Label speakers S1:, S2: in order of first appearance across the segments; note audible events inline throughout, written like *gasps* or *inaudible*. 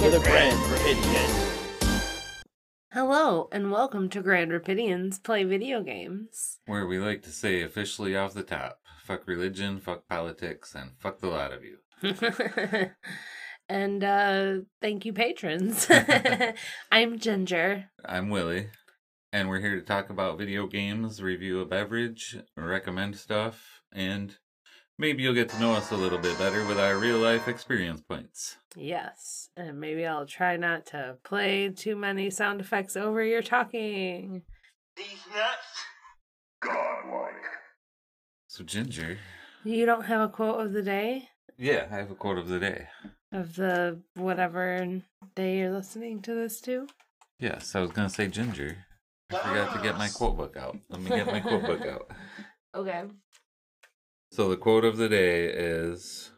S1: With a Grand Rapidian.
S2: Hello, and welcome to Grand Rapidians Play Video Games.
S3: Where we like to say officially off the top fuck religion, fuck politics, and fuck the lot of you. *laughs*
S2: and uh thank you patrons. *laughs* *laughs* I'm Ginger.
S3: I'm Willie, and we're here to talk about video games, review a beverage, recommend stuff, and maybe you'll get to know us a little bit better with our real life experience points.
S2: Yes, and maybe I'll try not to play too many sound effects over your talking. These nuts? Godlike.
S3: So, Ginger.
S2: You don't have a quote of the day
S3: Yeah, I have a quote of the day.
S2: of the whatever day you're listening to this to?
S3: Yes, I was gonna say Ginger. I forgot to get my quote book out. Let me get my quote book *laughs* out.
S2: Okay.
S3: So the quote of the day is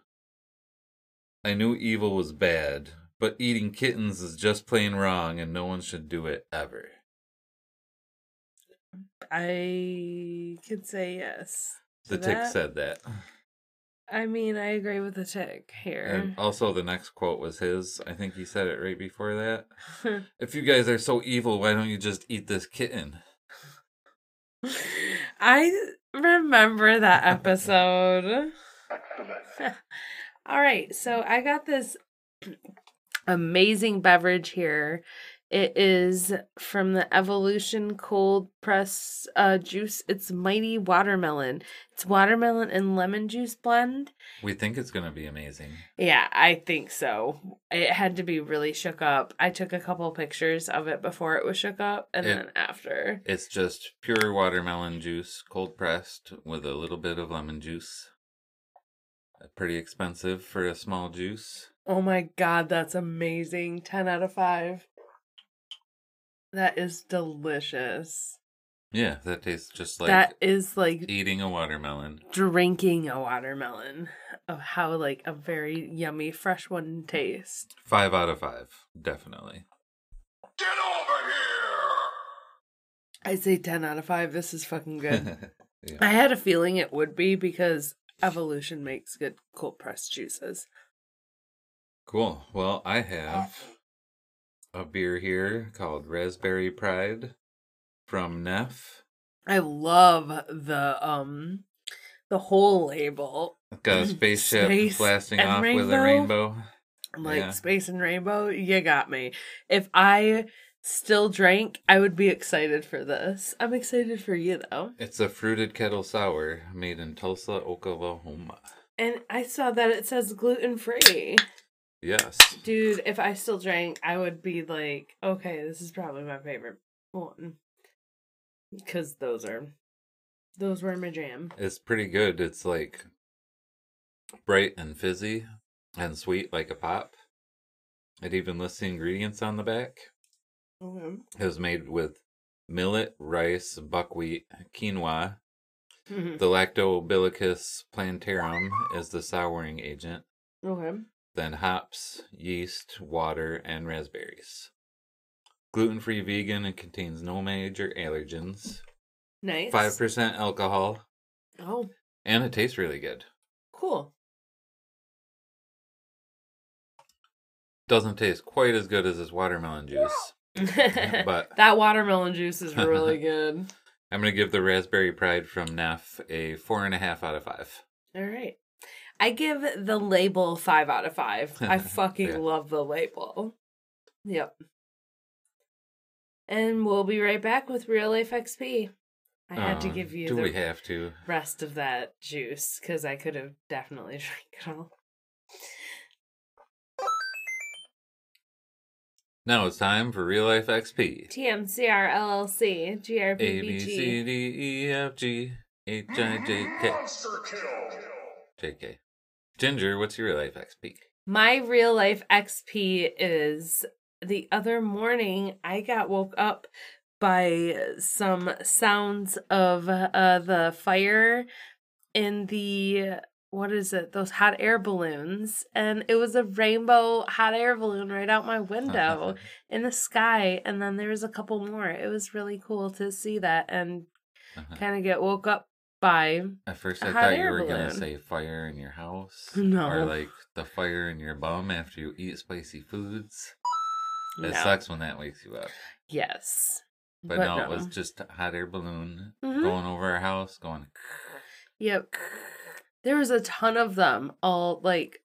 S3: I knew evil was bad, but eating kittens is just plain wrong and no one should do it ever.
S2: I could say yes.
S3: The tick
S2: that.
S3: said that.
S2: I mean, I agree with the tick here.
S3: And also the next quote was his. I think he said it right before that. *laughs* If you guys are so evil, why don't you just eat this kitten?
S2: I remember that episode. *laughs* All right, so I got this *clears throat* amazing beverage here. It is from the Evolution Cold Press uh, Juice. It's Mighty Watermelon. It's watermelon and lemon juice blend.
S3: We think it's gonna be amazing.
S2: Yeah, I think so. It had to be really shook up. I took a couple pictures of it before it was shook up and
S3: It-
S2: then after.
S3: It's just pure watermelon juice, cold pressed, with a little bit of lemon juice. Uh, Pretty expensive for a small juice.
S2: Oh my god, that's amazing. 10 out of 5. That is delicious.
S3: Yeah, that tastes just like
S2: that is like
S3: eating a watermelon.
S2: drinking a watermelon. Of how like a very yummy fresh one tastes.
S3: Five out of five, definitely. Get over here!
S2: I say 10 out of 5. This is fucking *laughs* good.
S3: yeah.
S2: I had a feeling it would be because Evolution makes good cold pressed juices.
S3: Cool. Well, I have a beer here called Raspberry Pride from Neff.
S2: I love the um the whole label.
S3: Got a *laughs* spaceship
S2: Space
S3: blasting off with a
S2: rainbow.
S3: rainbow.
S2: like
S3: Yeah.
S2: space and rainbow you got me if i still drank i would be excited for this i'm excited for you though
S3: It's a fruited kettle sour made in Tulsa, Oklahoma.
S2: and i saw that it says gluten free
S3: Yes.
S2: dude if i still drank i would be like okay this is probably my favorite one because those are those were my jam
S3: It's pretty good. It's like bright and fizzy and sweet like a pop. It even lists the ingredients on the back.
S2: okay.
S3: It was made with millet, rice, buckwheat, quinoa.
S2: Mhm.
S3: The Lactobacillus plantarum is the souring agent.
S2: okay
S3: Then hops, yeast, water, and raspberries. Gluten free vegan and contains no major allergens.
S2: nice
S3: 5% alcohol.
S2: oh
S3: And it tastes really good.
S2: cool
S3: Doesn't taste quite as good as this watermelon juice. *laughs* But-
S2: that watermelon juice is really *laughs* good
S3: I'm going to give the Raspberry Pride from Neff a 4.5 out of 5.
S2: All right. I give the label five out of five. I *laughs* fucking
S3: Yeah.
S2: love the label. Yep. And we'll be right back with Real Life XP. I had to
S3: Uh,
S2: give you
S3: Do
S2: the
S3: we have to?
S2: rest of that juice because I could have definitely *laughs* drank it all.
S3: Now it's time for Real Life XP.
S2: TMCR LLC,
S3: A, B, C,
S2: GRPVG.
S3: D, E, F, G, H, I, J, K. J, K. Ginger, what's your Real Life XP?
S2: My real life XP is the other morning, I got woke up by some sounds of uh, the fire in the what is it? Those hot air balloons, and it was a rainbow hot air balloon right out my window *laughs* in the sky. And then there was a couple more. It was really cool to see that and
S3: Uh-huh.
S2: kind of get woke up by.
S3: At first, I thought you were gonna say fire in your house,
S2: No.
S3: or like the fire in your bum after you eat spicy foods.
S2: no.
S3: It sucks when that wakes you up.
S2: Yes.
S3: But, no, it was just a hot air balloon
S2: Mhm.
S3: going over our house, going.
S2: Yep. There was a ton of them all like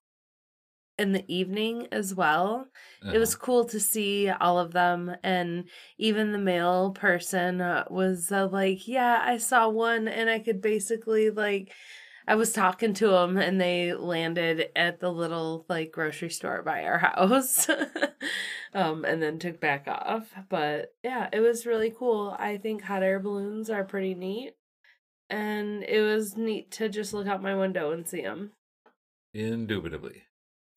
S2: in the evening as well. It was
S3: uh-huh.
S2: cool to see all of them and even the male person uh, was uh, like, "Yeah, I saw one and I could basically like I was talking to them and they landed at the little like grocery store by our *laughs* house. um and then took back off. But yeah, it was really cool. I think hot air balloons are pretty neat. And it was neat to just look out my window and see them
S3: Indubitably.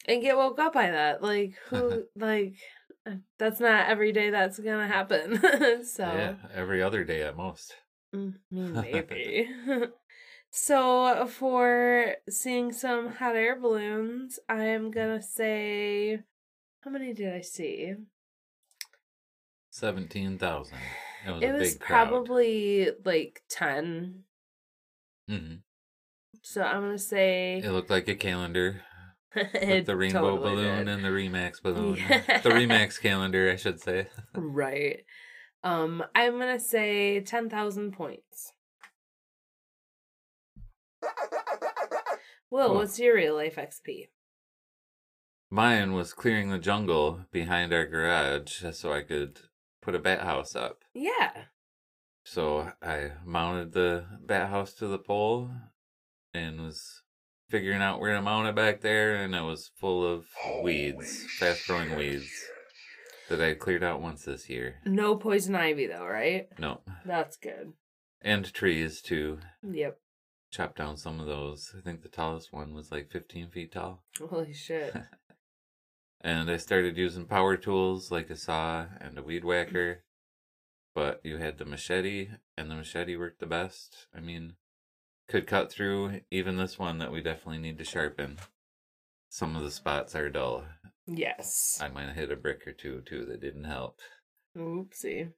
S2: And get woke up by that. Like *laughs* who like uh, that's not every day that's gonna happen. *laughs* so
S3: Yeah, every other day at most.
S2: mm, *laughs* maybe. so for seeing some hot air balloons, I am gonna say how many did I see?
S3: 17,000. It was
S2: it was
S3: big crowd.
S2: probably like ten.
S3: hmm
S2: So I'm gonna say
S3: It looked like a calendar *laughs* with the rainbow
S2: totally
S3: balloon
S2: did.
S3: and the Remax balloon.
S2: Yeah. *laughs*
S3: The Remax calendar, I should say. *laughs*
S2: Right. Um, I'm gonna say ten thousand points. Will,
S3: Cool.
S2: what's your real life XP?
S3: Mine was clearing the jungle behind our garage so I could put a bat house up.
S2: Yeah.
S3: So I mounted the bat house to the pole and was figuring out where to mount it back there, and it was full of weeds, fast growing weeds that I cleared out once this year.
S2: No poison ivy though, right?
S3: No.
S2: That's good.
S3: And trees too.
S2: Yep.
S3: Chop down some of those. I think the tallest one was like 15 feet tall.
S2: Holy shit. *laughs*
S3: And I started using power tools like a saw and a weed whacker. But you had the machete, and the machete worked the best. I mean, could cut through even this one that we definitely need to sharpen. Some of the spots are dull.
S2: yes.
S3: I might have hit a brick or two too that didn't help.
S2: Oopsie.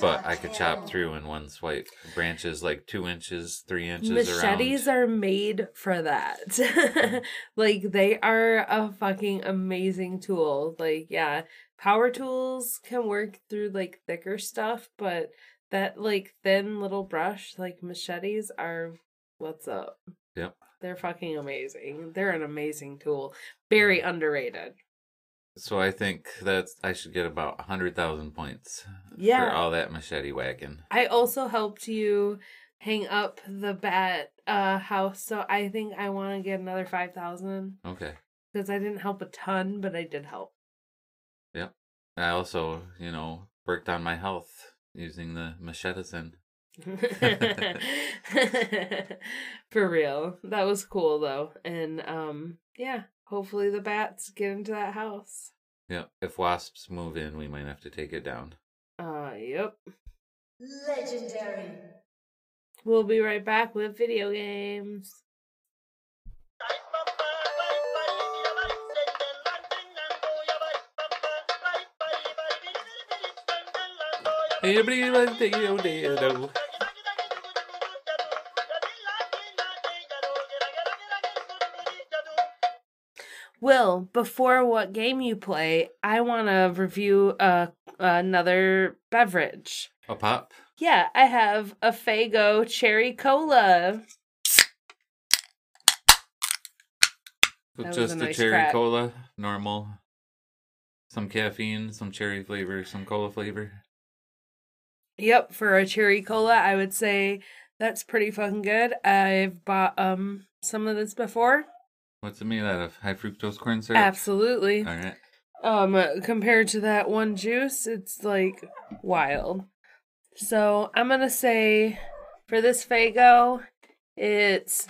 S3: But I could chop through in one swipe. Branches like two inches, three inches around.
S2: Machetes
S3: around.
S2: are made for that. Mm-hmm. *laughs* like they are a fucking amazing tool. Like yeah, power tools can work through like thicker stuff, but that like thin little brush like machetes are what's up.
S3: Yep.
S2: They're fucking amazing. They're an amazing tool. Very underrated.
S3: So I think that I should get about 100,000 points
S2: Yeah.
S3: for all that machete whacking.
S2: I also helped you hang up the bat uh house, so I think I want to get another 5000
S3: Okay.
S2: because I didn't help a ton, but I did help. Yep.
S3: I also, you know, worked on my health using the machetesin. *laughs*
S2: For real. That was cool though. And um yeah, hopefully the bats get into that house.
S3: Yep. If wasps move in, we might have to take it down.
S2: Uh yep.
S4: Legendary.
S2: We'll be right back with video games. Will, before what game you play, I want to review uh another beverage.
S3: A pop?
S2: Yeah, I have a Faygo cherry cola. That
S3: just
S2: a
S3: a
S2: nice
S3: cherry
S2: crack.
S3: cola, normal. Some caffeine, some cherry flavor, some cola flavor.
S2: Yep, for a cherry cola, I would say that's pretty fucking good. I've bought um some of this before.
S3: What's it made out of? High fructose corn syrup?
S2: Absolutely.
S3: All right.
S2: Um compared to that one juice, it's like wild. So, I'm going to say for this Faygo, it's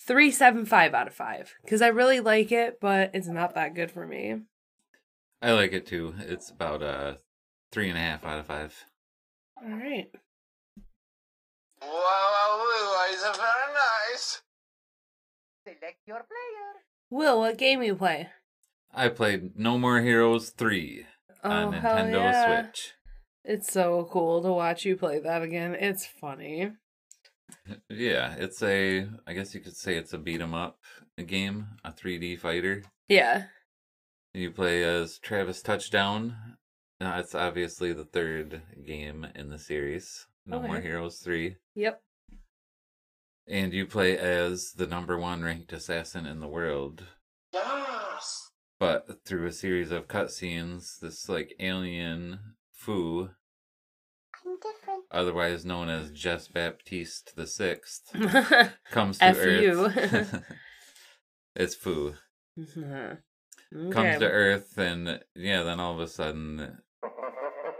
S2: 375 out of 5 cuz I really like it, but it's not that good for me.
S3: I like it too. It's about uh three and a half out of five.
S2: All right.
S5: Wow, wow, is very nice.
S4: Select your player.
S2: Will, what game you play?
S3: I played No More Heroes three on
S2: Oh, hell
S3: Nintendo
S2: yeah.
S3: Switch.
S2: It's so cool to watch you play that again. It's funny. *laughs*
S3: Yeah, it's a I guess you could say it's a beat 'em up game, a 3D fighter.
S2: Yeah.
S3: You play as Travis Touchdown. Uh, it's obviously the third game in the series. No More Heroes 3.
S2: Yep.
S3: And you play as the number one ranked assassin in the world.
S5: Yes.
S3: But through a series of cutscenes, this like alien Fu,
S4: I'm different.
S3: otherwise known as Jess Baptiste the Sixth, *laughs* comes to
S2: F
S3: Earth. *laughs* *laughs* it's Fu.
S2: okay.
S3: Comes to Earth, and yeah, then all of a sudden,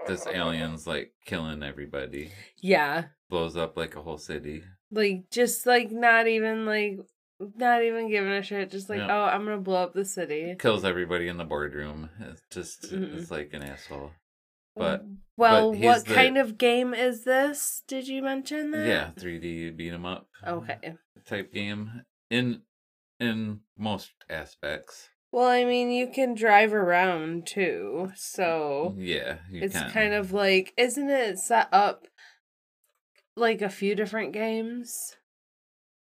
S3: this alien's like killing everybody.
S2: Yeah.
S3: Blows up like a whole city.
S2: Like just like not even like not even giving a shit. Just like,
S3: Yeah.
S2: oh, I'm gonna blow up the city.
S3: Kills everybody in the boardroom. It's just,
S2: Mm-mm.
S3: it's like an asshole. But
S2: well,
S3: but
S2: what
S3: the-
S2: kind of game is this? Did you mention that?
S3: yeah, 3D beat 'em up.
S2: Okay.
S3: type game in in most aspects.
S2: Well, I mean, you can drive around too, so
S3: Yeah, you
S2: it's
S3: can.
S2: kind of like, isn't it set up like a few different games?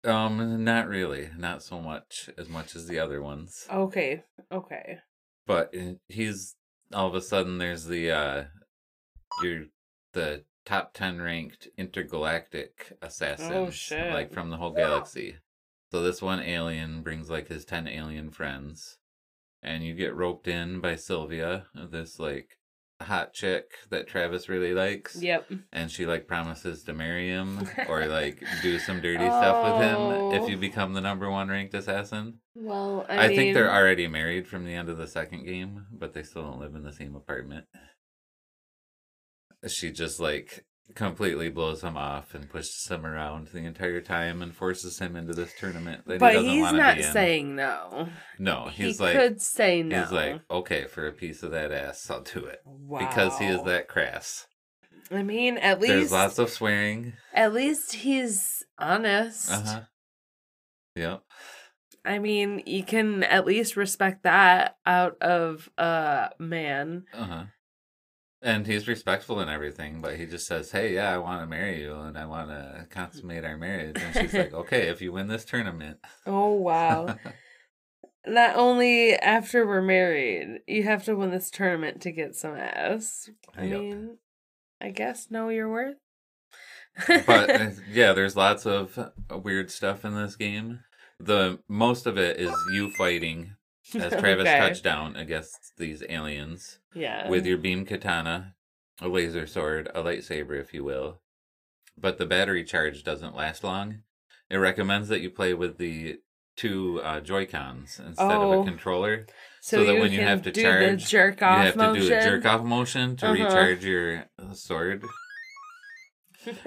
S3: um not really, not so much as much as the other ones.
S2: Okay, okay.
S3: But uh, he's all of a sudden there's the uh you're the top 10 ranked intergalactic assassin
S2: Oh, shit.
S3: like from the whole *gasps* galaxy. So this one alien brings like his 10 alien friends and you get roped in by Sylvia, this like hot chick that Travis really likes.
S2: Yep.
S3: and she like promises to marry him *laughs* or like do some dirty stuff with him
S2: Oh.
S3: if you oh. become the number one ranked assassin.
S2: Well,
S3: I,
S2: I,
S3: think they're already married from the end of the second game, but they still don't live in the same apartment. She just like completely blows him off and pushes him around the entire time and forces him into this tournament that
S2: But
S3: he doesn't
S2: he's not saying no.
S3: no, he's
S2: he
S3: like
S2: could say no.
S3: he's like okay for a piece of that ass, I'll do it wow. because he is that crass.
S2: I mean, at least There's
S3: lots of swearing.
S2: at least he's honest.
S3: Uh huh. Yep.
S2: I mean, you can at least respect that out of a man.
S3: Uh huh. And he's respectful and everything, but he just says, "Hey, yeah, I want to marry you, and I want to consummate our marriage." And she's like, *laughs* "Okay, if you win this tournament."
S2: Oh wow. *laughs* Not only after we're married, you have to win this tournament to get some ass. I
S3: Yep.
S2: mean, I guess know your worth.
S3: but uh, *laughs* yeah, there's lots of uh, weird stuff in this game. The most of it is you fighting as Travis
S2: Okay.
S3: Touchdown against these aliens
S2: yeah.
S3: with your beam katana, a laser sword, a lightsaber, if you will. But the battery charge doesn't last long. It recommends that you play with the two uh, Joy Cons instead of
S2: Oh.
S3: a controller.
S2: so,
S3: so that when you have to charge,
S2: the jerk
S3: You
S2: off
S3: have to do a jerk off motion to
S2: Uh-huh.
S3: recharge your uh, sword.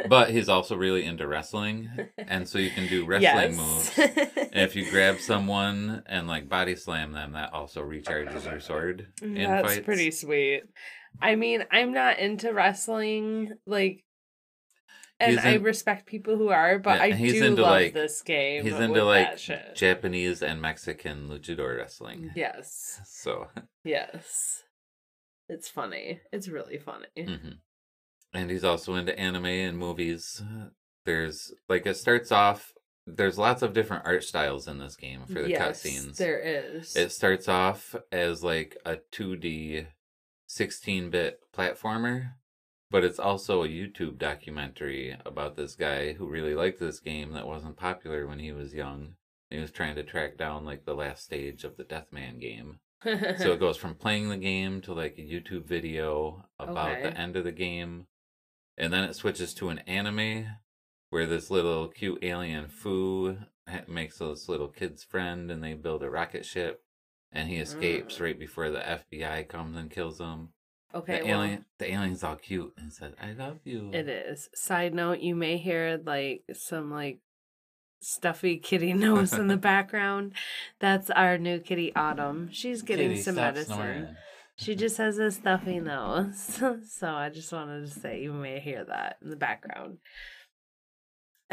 S3: But he's also really into wrestling, and so you can do *laughs* wrestling moves. *laughs* And if you grab someone and like body slam them, that also recharges your sword in
S2: That's
S3: fights.
S2: pretty sweet. I mean, I'm not into wrestling, like, and
S3: He's
S2: I respect people who are, but
S3: Yeah,
S2: I do
S3: into,
S2: love
S3: like-
S2: this game.
S3: He's into like. Japanese and Mexican luchador wrestling.
S2: yes,
S3: So,
S2: yes, it's funny. It's really funny.
S3: mhm. and he's also into anime and movies. There's like it starts off. There's lots of different art styles in this game for the
S2: yes,
S3: cutscenes.
S2: there is.
S3: It starts off as like a 2D 16 bit platformer, but it's also a YouTube documentary about this guy who really liked this game that wasn't popular when he was young. He was trying to track down like the last stage of the Deathman game. So it *laughs* goes from playing the game to like a YouTube video about the end of the game. And then it switches to an anime where this little cute alien Fu makes this little kid's friend and they build a rocket ship and he escapes
S2: Mm.
S3: right before the FBI comes and kills him.
S2: okay,
S3: the
S2: well,
S3: alien the alien's all cute and says, I love you.
S2: it is. Side note: you may hear like some like stuffy kitty *laughs* nose in the *laughs* background. That's our new kitty Autumn. She's getting
S3: Kitty,
S2: some medicine.
S3: snoring.
S2: She *laughs* just has a stuffy nose. so I just wanted to say you may hear that in the background.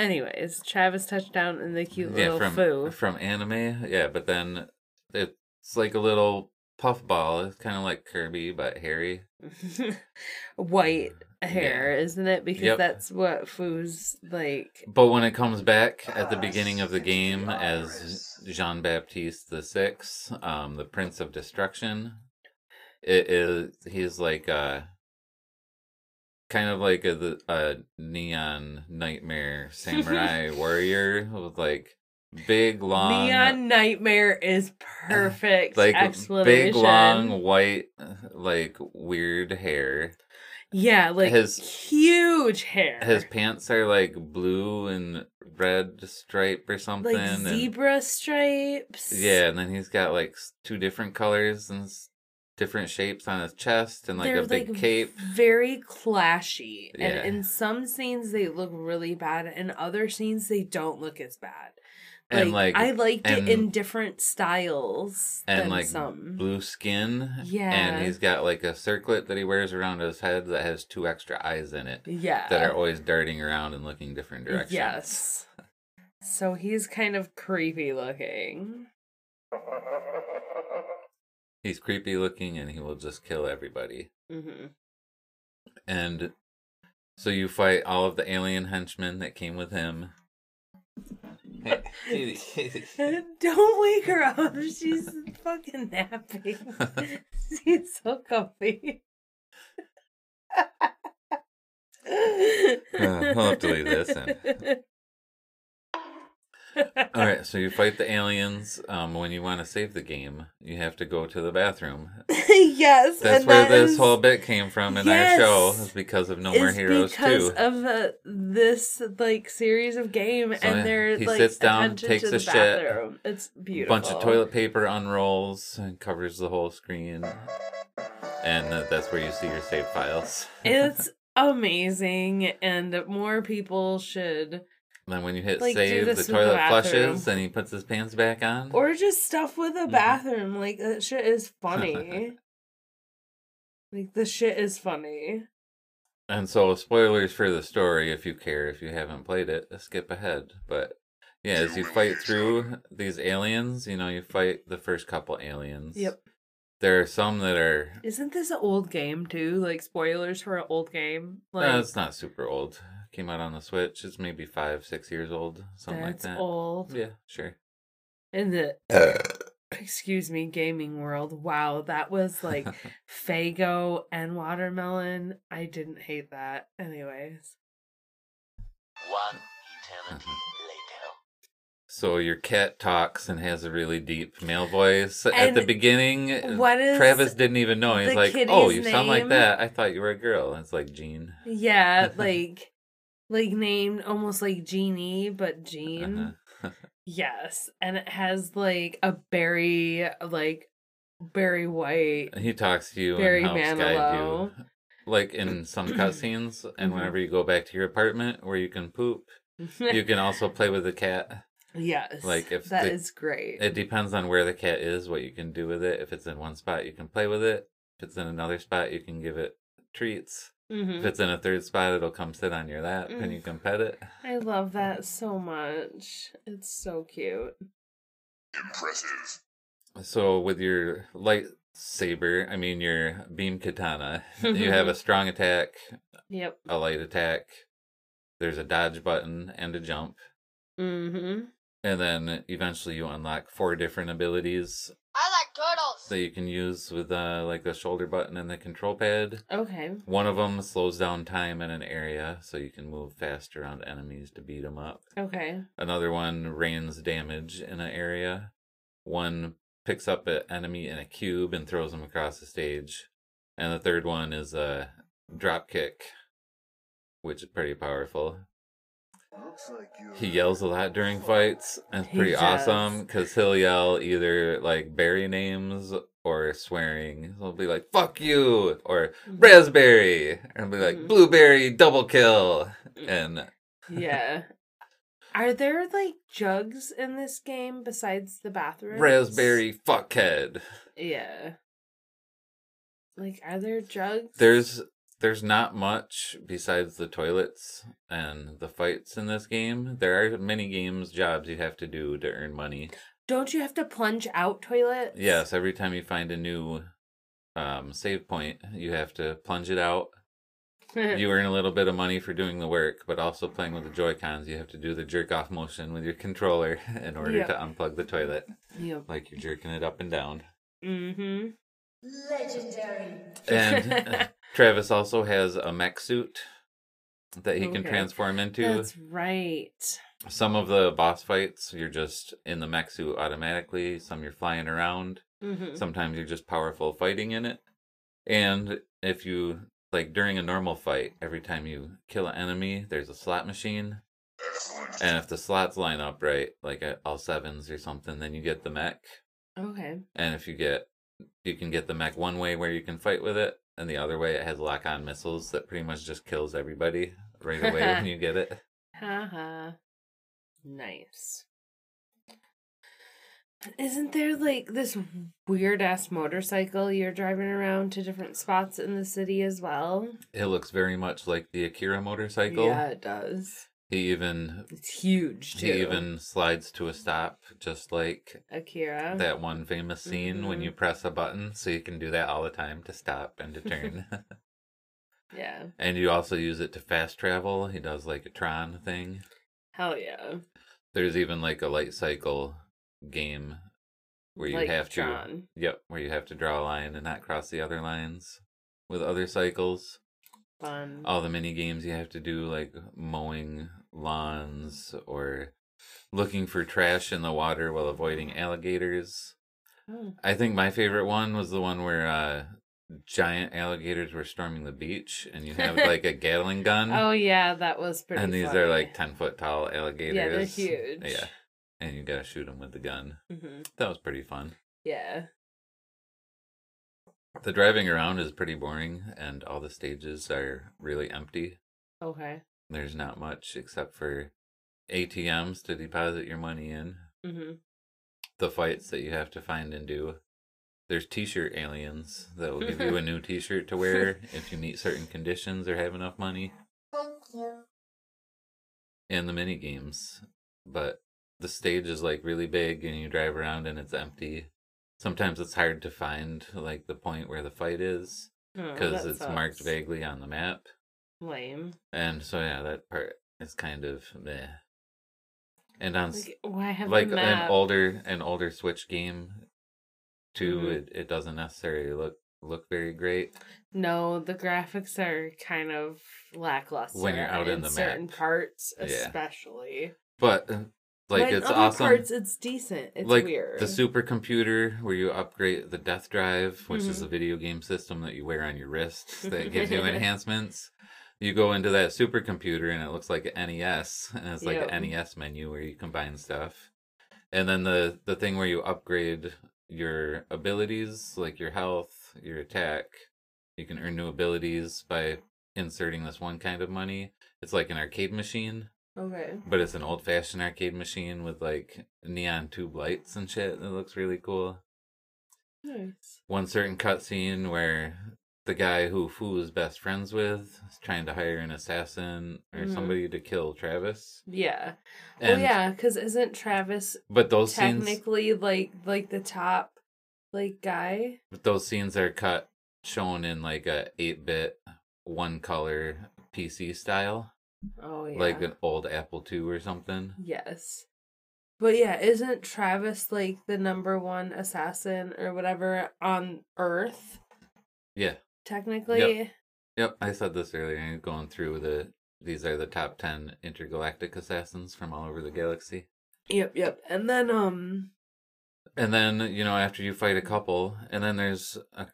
S2: Anyways, Travis touchdown in the cute
S3: yeah,
S2: little
S3: from
S2: Fu.
S3: from anime. Yeah, but then it's like a little puff ball. It's kind of like Kirby, but hairy. *laughs*
S2: White hair, isn't it? Because
S3: Yep.
S2: that's what Fu's like.
S3: But when it comes back at the beginning of the game as Jean Baptiste the Sixth, um, the Prince of Destruction, it is he's like uh kind of like a, a neon nightmare samurai *laughs* warrior with like big long
S2: Neon Nightmare is uh, perfect
S3: like big long white uh, like weird hair
S2: yeah, like
S3: his-
S2: huge hair.
S3: his pants are like blue and red stripe or something
S2: like
S3: and-
S2: zebra stripes.
S3: Yeah, and then he's got like two different colors and different shapes on his chest and like
S2: They're
S3: a big
S2: like
S3: cape.
S2: very clashy.
S3: Yeah.
S2: And in some scenes they look really bad, and other scenes they don't look as bad. Like,
S3: And, like-
S2: I liked
S3: and-
S2: it in different styles
S3: And
S2: than
S3: like
S2: some.
S3: blue skin.
S2: Yeah.
S3: And he's got like a circlet that he wears around his head that has two extra eyes in it
S2: yeah.
S3: that are always darting around and looking different directions.
S2: Yes. So he's kind of creepy looking. *laughs*
S3: He's creepy looking and he will just kill everybody.
S2: hmm
S3: And so you fight all of the alien henchmen that came with him. *laughs* *laughs*
S2: Don't wake her up. She's fucking napping. *laughs* She's so comfy.
S3: I'll have to leave this in. All right, so you fight the aliens. Um, when you want to save the game, you have to go to the bathroom. *laughs*
S2: yes,
S3: That's where
S2: that
S3: this
S2: is-
S3: whole bit came from in our show.
S2: Yes.
S3: Is because of No More Heroes
S2: because
S3: Two.
S2: of uh, this like series of game,
S3: So,
S2: and their
S3: he
S2: like
S3: sits down, takes a
S2: the
S3: shit,
S2: bathroom. It's beautiful.
S3: bunch of toilet paper unrolls and covers the whole screen, and that's where you see your save files.
S2: It's *laughs* amazing, and more people should,
S3: then when you hit
S2: Like,
S3: save, the
S2: the
S3: toilet
S2: bathroom.
S3: flushes, and he puts his pants back on.
S2: or just stuff with a
S3: Mhm.
S2: bathroom. Like that shit is funny. *laughs* like the shit is funny.
S3: And so, spoilers for the story if you care, if you haven't played it, skip ahead. But yeah, as you fight through these aliens, you know, you fight the first couple aliens.
S2: Yep.
S3: There are some that are.
S2: Isn't this an old game too? Like spoilers for an old game. Like
S3: no, it's not super old. Came out on the Switch. It's maybe five, six years old, something
S2: that's
S3: like that.
S2: old.
S3: Yeah, sure.
S2: In the uh. excuse me, gaming world. Wow, that was like *laughs* Faygo and watermelon. I didn't hate that. Anyways.
S5: One uh-huh. eternity later.
S3: so your cat talks and has a really deep male voice. At the beginning,
S2: what is
S3: Travis didn't even know. He's like, "Oh,
S2: kitty's
S3: you sound like that. I thought you were a girl." And it's like Jean.
S2: Yeah, *laughs* like like named almost like Genie, but Jean.
S3: Uh-huh. *laughs*
S2: Yes. And it has like a berry like Barry White.
S3: He talks to you
S2: Very
S3: and helps guide
S2: Manilow.
S3: you. *laughs* Like in some *clears throat* cutscenes, and
S2: Mhm.
S3: whenever you go back to your apartment where you can poop, you can also play with the cat. *laughs*
S2: yes.
S3: like, if
S2: that
S3: the-
S2: is great.
S3: It depends on where the cat is, what you can do with it. If it's in one spot, you can play with it. If it's in another spot, you can give it treats. If
S2: Mhm.
S3: it's in a third spot, it'll come sit on your lap and
S2: Mm.
S3: you can pet it.
S2: I love that so much. It's so cute.
S5: Impressive.
S3: So with your lightsaber, I mean your beam katana, you have a strong attack,
S2: Yep.
S3: a light attack. There's a dodge button and a jump.
S2: Mm-hmm.
S3: And then eventually you unlock four different abilities
S4: I like turtles.
S3: That you can use with uh, like the shoulder button and the control pad.
S2: Okay.
S3: One of them slows down time in an area so you can move fast around enemies to beat them up.
S2: Okay.
S3: Another one rains damage in an area. One picks up an enemy in a cube and throws them across the stage. And the third one is a drop kick, which is pretty powerful.
S5: Looks like you.
S3: He yells a lot during fights, and it's pretty
S2: does.
S3: awesome because he'll yell either like berry names or swearing. He'll be like "fuck you" or "raspberry," and be like
S2: Mhm.
S3: "blueberry double kill," and
S2: Yeah. Are there like jugs in this game besides the bathroom?
S3: "raspberry fuckhead."
S2: Yeah. Like, are there drugs?
S3: There's there's not much besides the toilets and the fights in this game. There are many games jobs you have to do to earn money.
S2: Don't you have to plunge out toilets?
S3: Yes, every time you find a new um, save point, you have to plunge it out. *laughs* You earn a little bit of money for doing the work, but also playing with the Joy Cons, you have to do the jerk off motion with your controller *laughs* in order
S2: Yep.
S3: to unplug the toilet,
S2: yep.
S3: like you're jerking it up and down.
S2: Mm-hmm.
S4: Legendary.
S3: And *laughs* Travis also has a mech suit that he can transform into.
S2: That's right.
S3: Some of the boss fights, you're just in the mech suit automatically. Some you're flying around.
S2: Mm-hmm.
S3: Sometimes you're just powerful fighting in it. And if you, like during a normal fight, every time you kill an enemy, there's a slot machine.
S5: Excellent.
S3: And if the slots line up right, like at all sevens or something, then you get the mech.
S2: Okay.
S3: And if you get, you can get the mech one way where you can fight with it, and the other way it has lock on missiles that pretty much just kills everybody right *laughs* away when you get it.
S2: Haha. Nice. Isn't there like this weird ass motorcycle you're driving around to different spots in the city as well?
S3: It looks very much like the Akira motorcycle.
S2: Yeah, it does.
S3: He even
S2: It's huge too.
S3: he even slides to a stop, just like
S2: Akira.
S3: that one famous scene when
S2: Mhm.
S3: you press a button, so you can do that all the time to stop and to *laughs* turn.
S2: Yeah. *laughs*
S3: and you also use it to fast travel. He does like a Tron thing.
S2: Hell yeah.
S3: There's even like a light cycle game where you
S2: Like
S3: have to Yep, where you have to draw a line and not cross the other lines with other cycles.
S2: Fun.
S3: All the mini games you have to do like mowing lawns or looking for trash in the water while avoiding alligators.
S2: Oh.
S3: I think my favorite one was the one where uh giant alligators were storming the beach and you have like a Gatling *laughs* gun.
S2: Oh yeah, that was pretty. Fun.
S3: And these
S2: funny.
S3: are like 10 foot tall alligators.
S2: Yeah, they're huge.
S3: Yeah. And you gotta shoot them with the gun.
S2: hmm
S3: That was pretty fun.
S2: Yeah.
S3: The driving around is pretty boring, and all the stages are really empty.
S2: Okay.
S3: There's not much except for ATMs to deposit your money in,
S2: hmm
S3: the fights that you have to find and do. There's t shirt aliens that will give you a new *laughs* t shirt to wear if you meet certain conditions or have enough money,
S4: Thank you.
S3: and the mini games. But the stage is like really big, and you drive around and it's empty. Sometimes it's hard to find like the point where the fight is
S2: Oh,
S3: because it's marked vaguely on the map.
S2: Lame.
S3: And so yeah, that part is kind of meh. And on
S2: Like, why have
S3: like an older an older Switch game too,
S2: Mhm.
S3: it, it doesn't necessarily look look very great.
S2: No, the graphics are kind of lackluster
S3: When you're out in the
S2: certain
S3: map.
S2: parts,
S3: Yeah.
S2: especially.
S3: But uh, like
S2: But
S3: it's
S2: other
S3: awesome.
S2: Parts, it's decent. It's
S3: like
S2: weird.
S3: the supercomputer where you upgrade the death drive, which is
S2: Mhm.
S3: a video game system that you wear on your wrist that gives you *laughs* enhancements. You go into that supercomputer and it looks like an NES, and it's like
S2: Yep.
S3: an NES menu where you combine stuff. And then the the thing where you upgrade your abilities, like your health, your attack, you can earn new abilities by inserting this one kind of money. It's like an arcade machine,
S2: okay.
S3: but it's an old fashioned arcade machine with like neon tube lights and shit. It looks really cool.
S2: Nice.
S3: One certain cutscene where the guy who Fu is best friends with is trying to hire an assassin or
S2: Mhm.
S3: somebody to kill Travis.
S2: Yeah.
S3: And,
S2: well, yeah, because isn't Travis
S3: But those scenes,
S2: technically like like the top like guy?
S3: but those scenes are cut, shown in like a eight bit, one color PC style,
S2: Oh yeah.
S3: like an old Apple II or something.
S2: Yes. But yeah, isn't Travis like the number one assassin or whatever on Earth?
S3: Yeah.
S2: Technically.
S3: Yep, I said this earlier. I'm going through the. These are the top ten intergalactic assassins from all over the galaxy.
S2: Yep, yep. And then um
S3: And then you know after you fight a couple, and then there's a,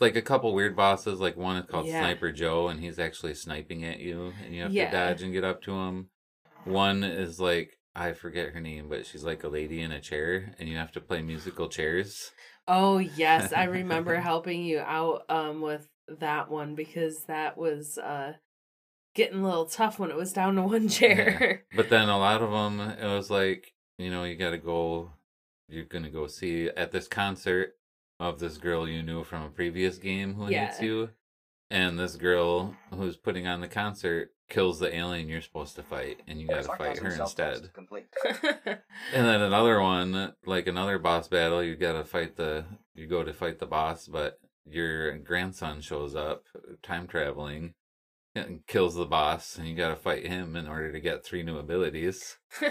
S3: like a couple weird bosses. Like one is called
S2: Yeah.
S3: Sniper Joe, and he's actually sniping at you, and you have
S2: Yeah.
S3: to dodge and get up to him. One is like I forget her name, but she's like a lady in a chair, and you have to play musical chairs.
S2: Oh yes, I remember *laughs* helping you out um with that one because that was uh getting a little tough when it was down to one *laughs* chair.
S3: But then a lot of them, it was like, you know, you got to go, you're going to go see at this concert. of this girl you knew from a previous game who hates you, and this girl who's putting on the concert kills the alien you're supposed to fight, and you got to fight her instead.
S6: Complete. *laughs*
S3: And then another one, like another boss battle, you gotta fight the you go to fight the boss, but your grandson shows up, time traveling, and kills the boss, and you gotta fight him in order to get three new abilities. *laughs*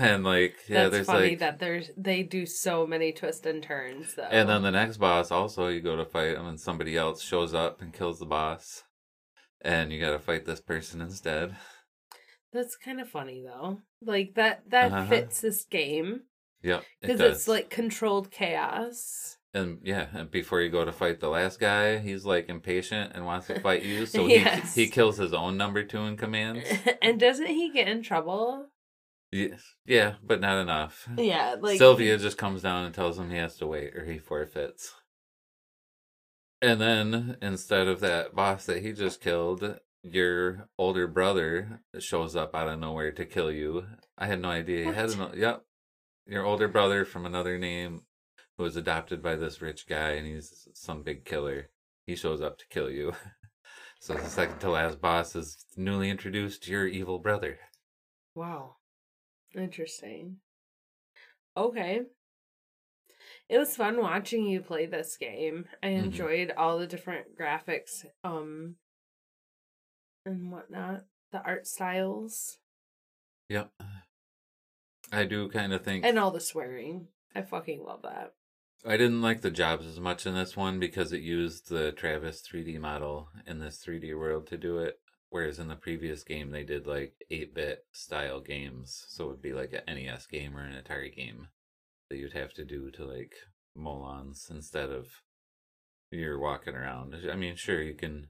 S3: And like, yeah,
S2: That's
S3: there's
S2: funny
S3: like,
S2: that there's they do so many twists and turns though.
S3: and then the next boss also you go to fight him, and somebody else shows up and kills the boss, and you gotta fight this person instead.
S2: That's kind of funny though. Like that that
S3: Uh-huh.
S2: fits this game
S3: Yep, it
S2: because it's like controlled chaos.
S3: And yeah, and before you go to fight the last guy, he's like impatient and wants to fight you, *laughs* so
S2: Yes.
S3: he he kills his own number two in command. *laughs*
S2: and doesn't he get in trouble?
S3: Yes, yeah, but not enough.
S2: Yeah, like
S3: Sylvia just comes down and tells him he has to wait or he forfeits. And then instead of that boss that he just killed, your older brother shows up out of nowhere to kill you. I had no idea. He had
S2: What?
S3: no, yep, your older brother from another name who was adopted by this rich guy, and he's some big killer. He shows up to kill you. *laughs* So the second to last boss is newly introduced your evil brother.
S2: Wow. Interesting. Okay. It was fun watching you play this game. I
S3: Mhm.
S2: enjoyed all the different graphics um and whatnot. The art styles.
S3: Yep. *sighs* I do kind of think
S2: And all the swearing. I fucking love that.
S3: I didn't like the jobs as much in this one because it used the Travis 3D model in this 3D world to do it. Whereas in the previous game, they did like 8 bit style games. So it would be like an NES game or an Atari game that you'd have to do to like Molons instead of you're walking around. I mean, sure, you can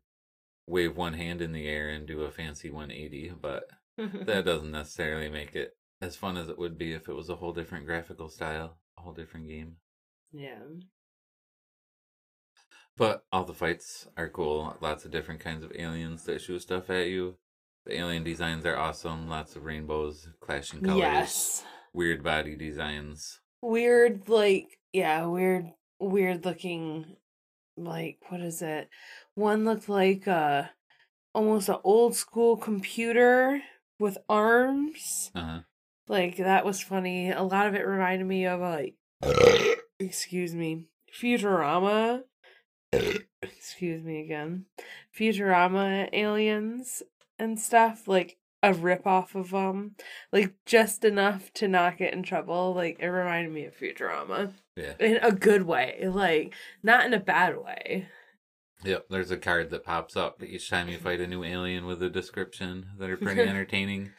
S3: wave one hand in the air and do a fancy 180, but that *laughs* doesn't necessarily make it as fun as it would be if it was a whole different graphical style, a whole different game.
S2: yeah.
S3: But all the fights are cool. Lots of different kinds of aliens that shoot stuff at you. The alien designs are awesome. Lots of rainbows, clashing colors,
S2: Yes.
S3: weird body designs.
S2: Weird like yeah, weird weird looking like what is it? One looked like uh almost an old school computer with arms.
S3: Uh huh.
S2: Like that was funny. A lot of it reminded me of like excuse me, Futurama. excuse me again. Futurama aliens and stuff like a rip off of them. Like just enough to not get in trouble. Like it reminded me of Futurama
S3: Yeah.
S2: in a good way. Like not in a bad way.
S3: Yep. There's a card that pops up each time you fight a new alien with a description that are pretty *laughs* entertaining.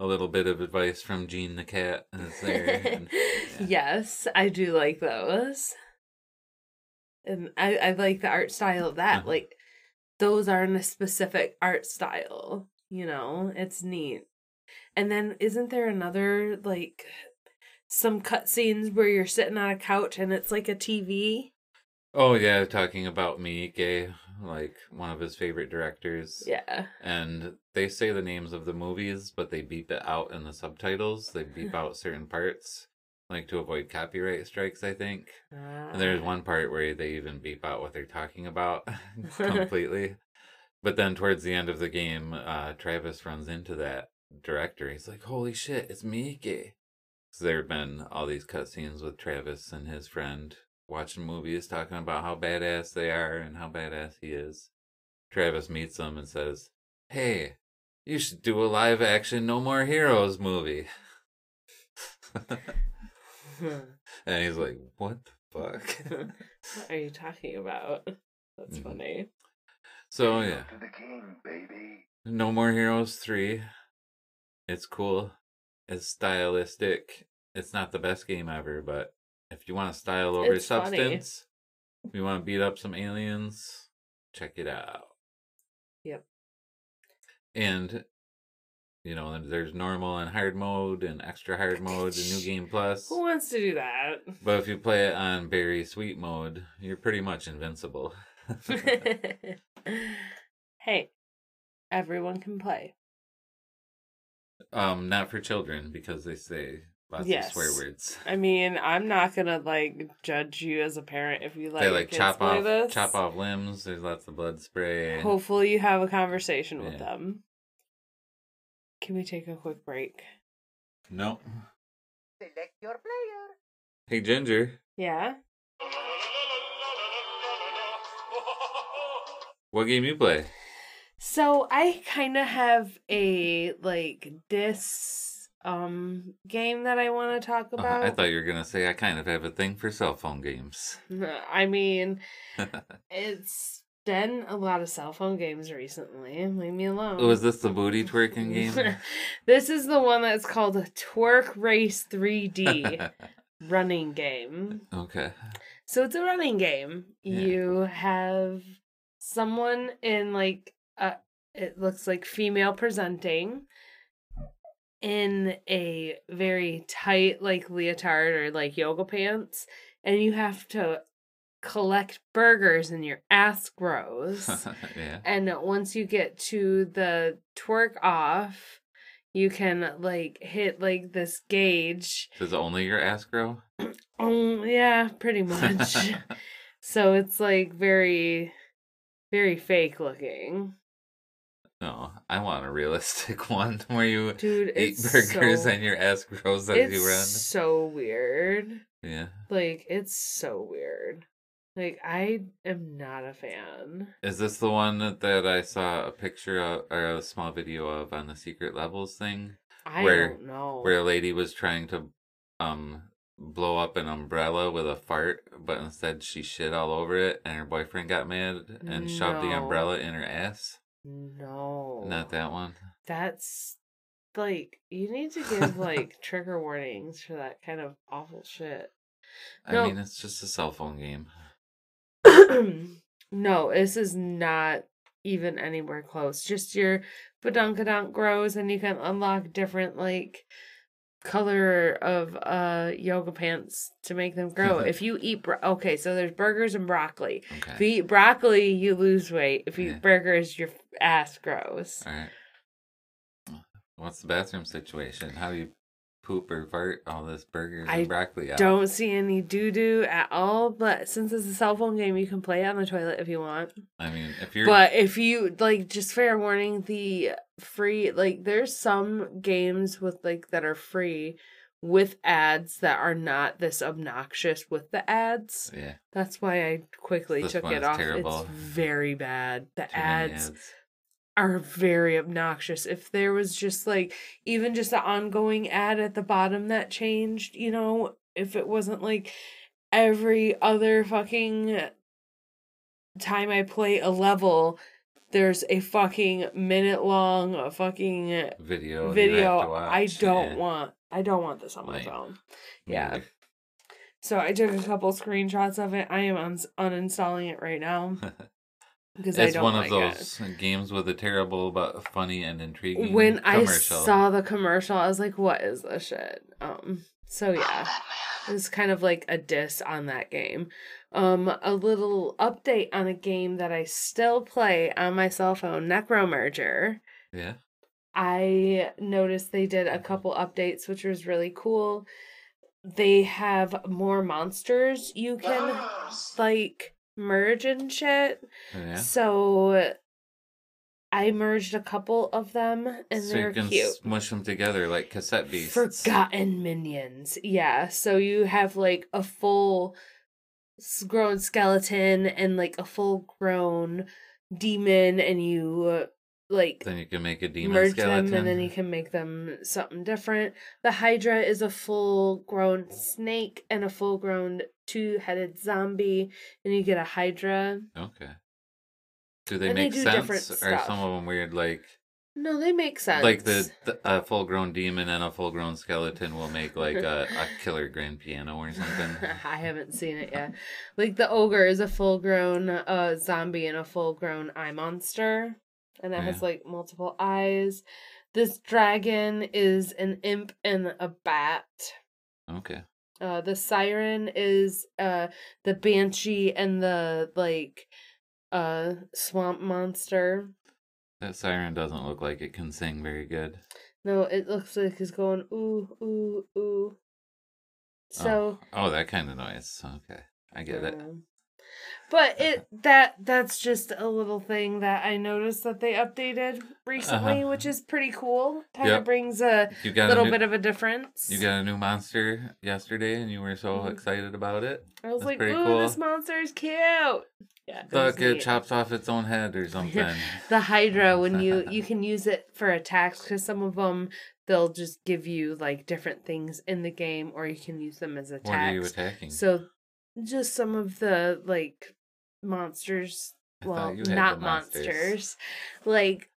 S3: a little bit of advice from Jean the cat is *laughs* there. and- yeah.
S2: Yes, I do like those. And I, I like the art style of that.
S3: Uh-huh.
S2: Like those are in a specific art style, you know? It's neat. And then isn't there another like some cutscenes where you're sitting on a couch and it's like a TV?
S3: Oh yeah, talking about Miike, like one of his favorite directors.
S2: Yeah.
S3: and they say the names of the movies, but they beep it out in the subtitles. They beep *sighs* out certain parts, like to avoid copyright strikes, I think. And there's
S2: Ah.
S3: one part where they even beep out what they're talking about *laughs* *laughs* completely. But then towards the end of the game, uh, Travis runs into that director. He's like, "Holy shit, it's Miike!" So there have been all these cutscenes with Travis and his friend watching movies, talking about how badass they are and how badass he is. Travis meets them and says, "Hey, you should do a live action No More Heroes movie." *laughs* *laughs* and he's like, "What the fuck?" *laughs*
S2: what are you talking about? That's
S3: Mhm.
S2: funny.
S3: So yeah,
S5: king.
S3: No More Heroes 3. It's cool. It's stylistic. It's not the best game ever, but if you want to style over
S2: It's funny.
S3: substance, if you want to beat up some aliens, check it out.
S2: Yep.
S3: And you know, there's normal and hard mode and extra hard mode and new *laughs* game plus.
S2: Who wants to do that?
S3: But if you play it on berry sweet mode, you're pretty much invincible. *laughs*
S2: hey, everyone can play.
S3: um, not for children because they say Lots
S2: Yes.
S3: of swear words.
S2: I mean, I'm not gonna like judge you as a parent if you like,
S3: they like chop off
S2: this.
S3: chop off limbs. There's lots of blood spray.
S2: Hopefully, you have a conversation with them. Can we take a quick break?
S3: No.
S5: Select your player.
S3: Hey Ginger,
S2: Yeah.
S3: What game you play?
S2: So I kind of have a like this um game that I want to talk
S3: Oh,
S2: about.
S3: I thought you were gonna say I kind of have a thing for cell phone games. *laughs*
S2: I mean, *laughs* it's been a lot of cell phone games recently. Leave me alone.
S3: Was this the booty twerking game? *laughs*
S2: this is the one that's called Twerk Race 3D running game.
S3: okay.
S2: So it's a running game.
S3: Yeah.
S2: You have someone in like uh it looks like female presenting in a very tight like leotard or like yoga pants and you have to collect burgers and your ass grows. *laughs*
S3: yeah.
S2: and once you get to the twerk off, you can like hit like this gauge.
S3: Does only your ass grow? *clears throat*
S2: Oh, yeah, pretty much. *laughs* so it's like very, very fake looking.
S3: no, I want a realistic *laughs* one where you
S2: Dude,
S3: eat burgers
S2: so,
S3: and your ass grows as you run.
S2: so weird.
S3: Yeah.
S2: Like, it's so weird. Like, I am not a fan.
S3: Is this the one that, I saw a picture of or a small video of on the secret levels thing?
S2: I
S3: Where-
S2: don't know.
S3: Where a lady was trying to um blow up an umbrella with a fart, but instead she shit all over it and her boyfriend got mad and shoved the umbrella in her ass.
S2: no.
S3: Not that one.
S2: That's like you need to give like *laughs* trigger warnings for that kind of awful shit.
S3: I
S2: No.
S3: mean, it's just a cell phone game. *clears throat*
S2: no, this is not even anywhere close. Just your badunkadunk grows and you can unlock different like color of uh yoga pants to make them grow. if you eat bro- okay, so there's burgers and broccoli. If you eat broccoli, you lose weight. If you
S3: Yeah.
S2: eat burgers, your ass grows.
S3: All right. What's the bathroom situation? How do you poop or fart all this burgers
S2: I
S3: and broccoli out?
S2: Don't see any doo doo at all, but since it's a cell phone game, you can play it on the toilet if you want.
S3: I mean, if you're
S2: But if you like, just fair warning, the free like there's some games with like that are free with ads that are not this obnoxious with the ads.
S3: yeah,
S2: That's why I quickly
S3: This
S2: took it off.
S3: terrible.
S2: It's very bad. The ads
S3: ads.
S2: Are very obnoxious. If there was just like even just an ongoing ad at the bottom that changed, you know, if it wasn't like every other fucking time I play a level, there's a fucking minute long fucking
S3: video.
S2: video. I don't
S3: yeah.
S2: want I don't want this on my
S3: Lame.
S2: phone. Yeah. So I took a couple screenshots of it. I am uns uninstalling it right now *laughs* because I
S3: it's
S2: don't
S3: one
S2: like
S3: of
S2: it.
S3: those games with a terrible but funny and intriguing
S2: when I saw the commercial, I was like, "What is this shit?" Um. So yeah, it's kind of like a diss on that game. Um, a little update on a game that I still play on my cell phone, Necromerger.
S3: yeah,
S2: I noticed they did a couple updates, which was really cool. They have more monsters you can like merge and shit.
S3: Oh, yeah.
S2: So I merged a couple of them and
S3: so
S2: they're
S3: you can
S2: cute.
S3: smush them together like cassette beasts.
S2: Forgotten minions. Yeah. So you have like a full grown skeleton and like a full grown demon and you like
S3: Then you can make a demon
S2: merge
S3: skeleton.
S2: them and then you can make them something different. The Hydra is a full grown snake and a full grown two headed zombie and you get a Hydra.
S3: Okay. Do they
S2: And they
S3: make
S2: do
S3: sense? Or
S2: stuff.
S3: some of them weird, like
S2: No, they make sense.
S3: like the, the a full grown demon and a full grown skeleton will make like a, a *laughs* killer grand piano or something. *laughs*
S2: I haven't seen it yet. Like the ogre is a full grown uh zombie and a full grown eye monster. And it has like multiple eyes. This dragon is an imp and a bat.
S3: Okay.
S2: Uh the siren is uh the banshee and the like uh swamp monster.
S3: That siren doesn't look like it can sing very good.
S2: No, it looks like it's going ooh ooh ooh. So
S3: Oh, that kind of noise. Okay. I get it.
S2: But it that that's just a little thing that I noticed that they updated recently, which is pretty cool. Kind of
S3: Uh-huh. Yep.
S2: brings a
S3: You got
S2: little
S3: a new,
S2: bit of a difference.
S3: You got a new monster yesterday and you were so
S2: Mhm.
S3: excited about it.
S2: I was
S3: that's
S2: like,
S3: pretty
S2: "Ooh,
S3: cool.
S2: this monster is cute." Yeah, it
S3: Look, it
S2: neat.
S3: chops off its own head or *laughs* something.
S2: the Hydra when you you *laughs* can use it for attacks because some of them they'll just give you like different things in the game, or you can use them as attacks.
S3: what are you attacking?
S2: So just some of the like monsters.
S3: I
S2: Well, not
S3: monsters.
S2: monsters. Like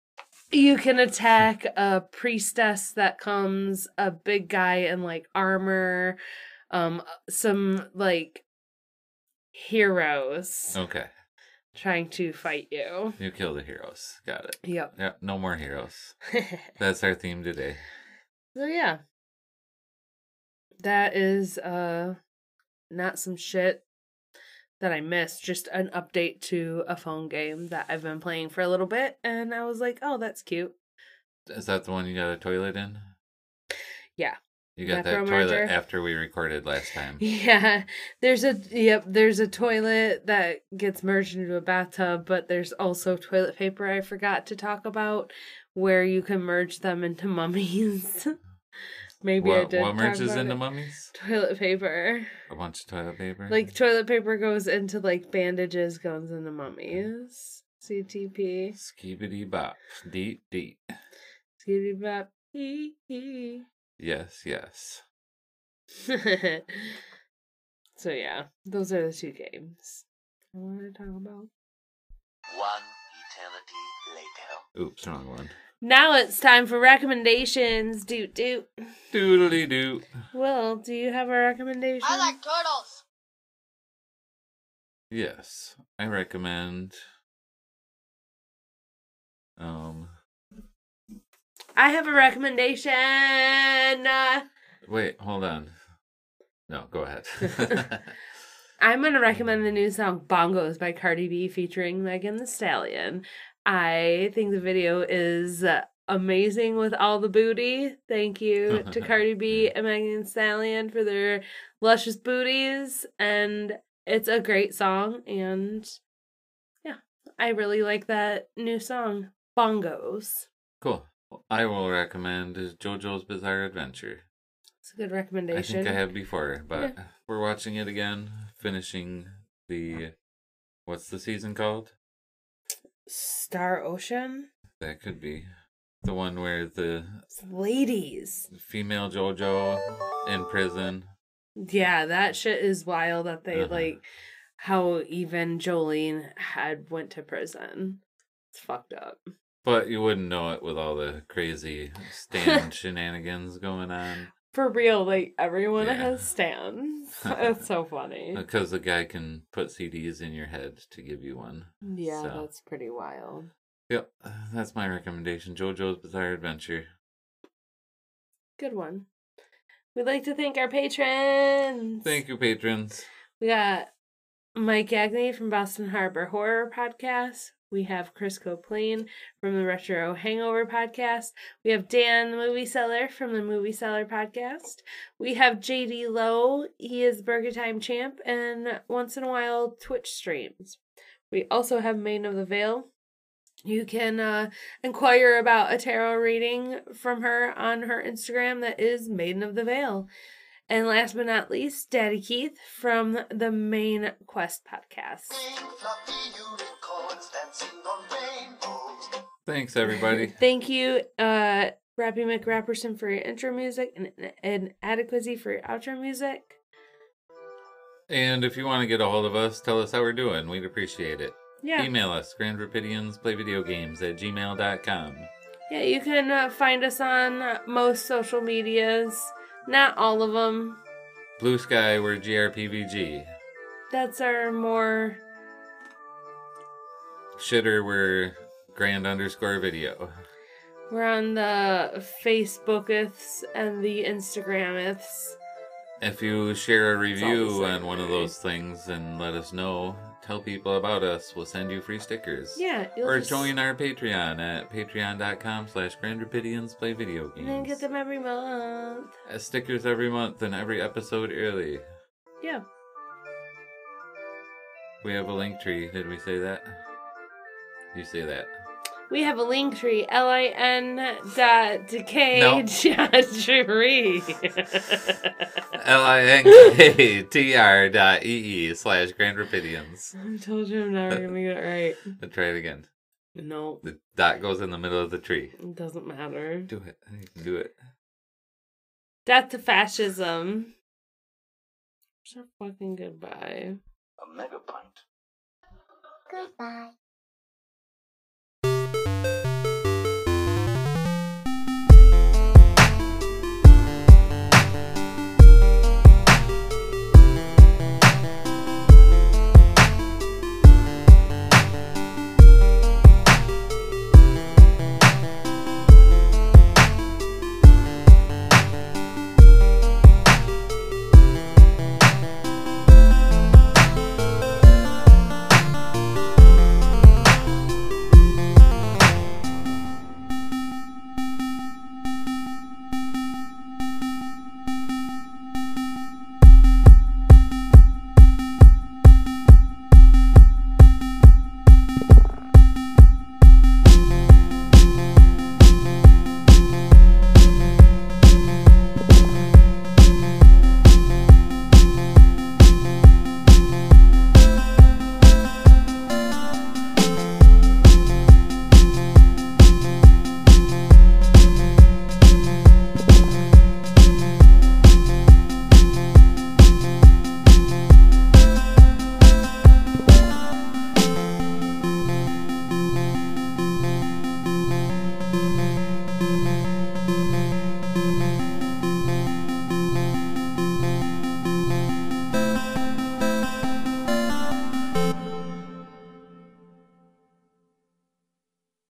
S2: you can attack a priestess that comes, a big guy in like armor, um, some like heroes
S3: Okay.
S2: trying to fight you.
S3: You kill the heroes. Got it.
S2: Yep.
S3: Yep. no more heroes. *laughs* That's our theme today.
S2: So yeah. That is uh not some shit that I missed, just an update to a phone game that I've been playing for a little bit and I was like, "Oh, that's cute."
S3: Is that the one you got a toilet in?
S2: Yeah.
S3: You got that toilet after we recorded last *laughs* time.
S2: Yeah. There's a yep, there's a toilet that gets merged into a bathtub, but there's also toilet paper I forgot to talk about where you can merge them into *laughs* mummies. Maybe I
S3: what
S2: did.
S3: what merges into
S2: it.
S3: mummies?
S2: toilet paper.
S3: A bunch of toilet paper?
S2: Like toilet paper goes into like bandages, goes into mummies. CTP.
S3: Skibidi bop. Deep deep.
S2: Skitty bop. Hee hee.
S3: Yes, yes. *laughs*
S2: so yeah, those are the two games I wanted to talk about.
S6: One eternity later.
S3: Oops, wrong one.
S2: Now it's time for recommendations. Doot doot.
S3: Doodly doo.
S2: Will, do you have a recommendation?
S4: I like turtles.
S3: Yes, I recommend. Um,
S2: I have a recommendation. Uh,
S3: wait, hold on. No, go ahead. *laughs* *laughs*
S2: I'm going to recommend the new song Bongos by Cardi B featuring Megan Thee Stallion. I think the video is amazing with all the booty. Thank you to *laughs* Cardi B and Megan Thee Stallion for their luscious booties. And it's a great song. And yeah, I really like that new song, Bongos.
S3: cool. I will recommend is JoJo's Bizarre Adventure.
S2: It's a good recommendation.
S3: I think I have before, but we're watching it again, finishing the what's the season called?
S2: Stone Ocean?
S3: That could be the one where the
S2: It's ladies.
S3: female JoJo in prison.
S2: Yeah, that shit is wild that they
S3: Uh-huh.
S2: like how even Jolyne had went to prison. It's fucked up.
S3: But you wouldn't know it with all the crazy *laughs* stand shenanigans going on.
S2: For real, like everyone
S3: Yeah.
S2: has stands. *laughs* it's so funny.
S3: Uh, because the guy can put CDs in your head to give you one.
S2: Yeah,
S3: So.
S2: that's pretty wild.
S3: Yep, that's my recommendation. JoJo's Bizarre Adventure.
S2: Good one. We'd like to thank our patrons.
S3: Thank you, patrons.
S2: We got Mike Gagney from Boston Harbor Horror Podcast. We have Chris Coplain from the Retro Hangover Podcast. We have Dan, the movie seller from the Movie Seller Podcast. We have JD Lowe. He is Burger Time champ and once in a while Twitch streams. We also have Maiden of the Veil. You can uh, inquire about a tarot reading from her on her Instagram that is Maiden of the Veil. And last but not least, Daddy Keith from the Main Quest podcast.
S3: Thanks, everybody. *laughs*
S2: Thank you, uh, Rappy McRapperson for your intro music and, and Adequacy for your outro music.
S3: and if you want to get a hold of us, tell us how we're doing. We'd appreciate it.
S2: Yeah.
S3: Email us, grandrapidiansplayvideogames at gmail.com.
S2: Yeah, you can uh, find us on most social medias. Not all of them.
S3: Blue Sky, we're GRPVG.
S2: That's our more.
S3: Shitter, we're grand underscore video.
S2: We're on the Facebookiths and the Instagramiths.
S3: If you share a review on one of those things and let us know, tell people about us. We'll send you free stickers.
S2: Yeah,
S3: Or
S2: just-
S3: join our Patreon at patreon.com slash Grand Rapidians Play Video Games.
S2: and then get them every month.
S3: Uh, stickers every month and every episode early.
S2: Yeah.
S3: We have a link tree. Did we say that? You say that.
S2: We have a link tree, L-I-N dot decay
S3: No. *laughs*
S2: tree.
S3: L-I-N-K-T-R dot E-E slash Grand Rapidians. *laughs*
S2: I told you I'm never gonna get it right.
S3: Let's *laughs* try it again.
S2: No,
S3: The dot goes in the middle of the tree.
S2: it doesn't matter.
S3: Do it. You can do it.
S2: Death to fascism. So fucking goodbye.
S6: A mega pint.
S4: Goodbye.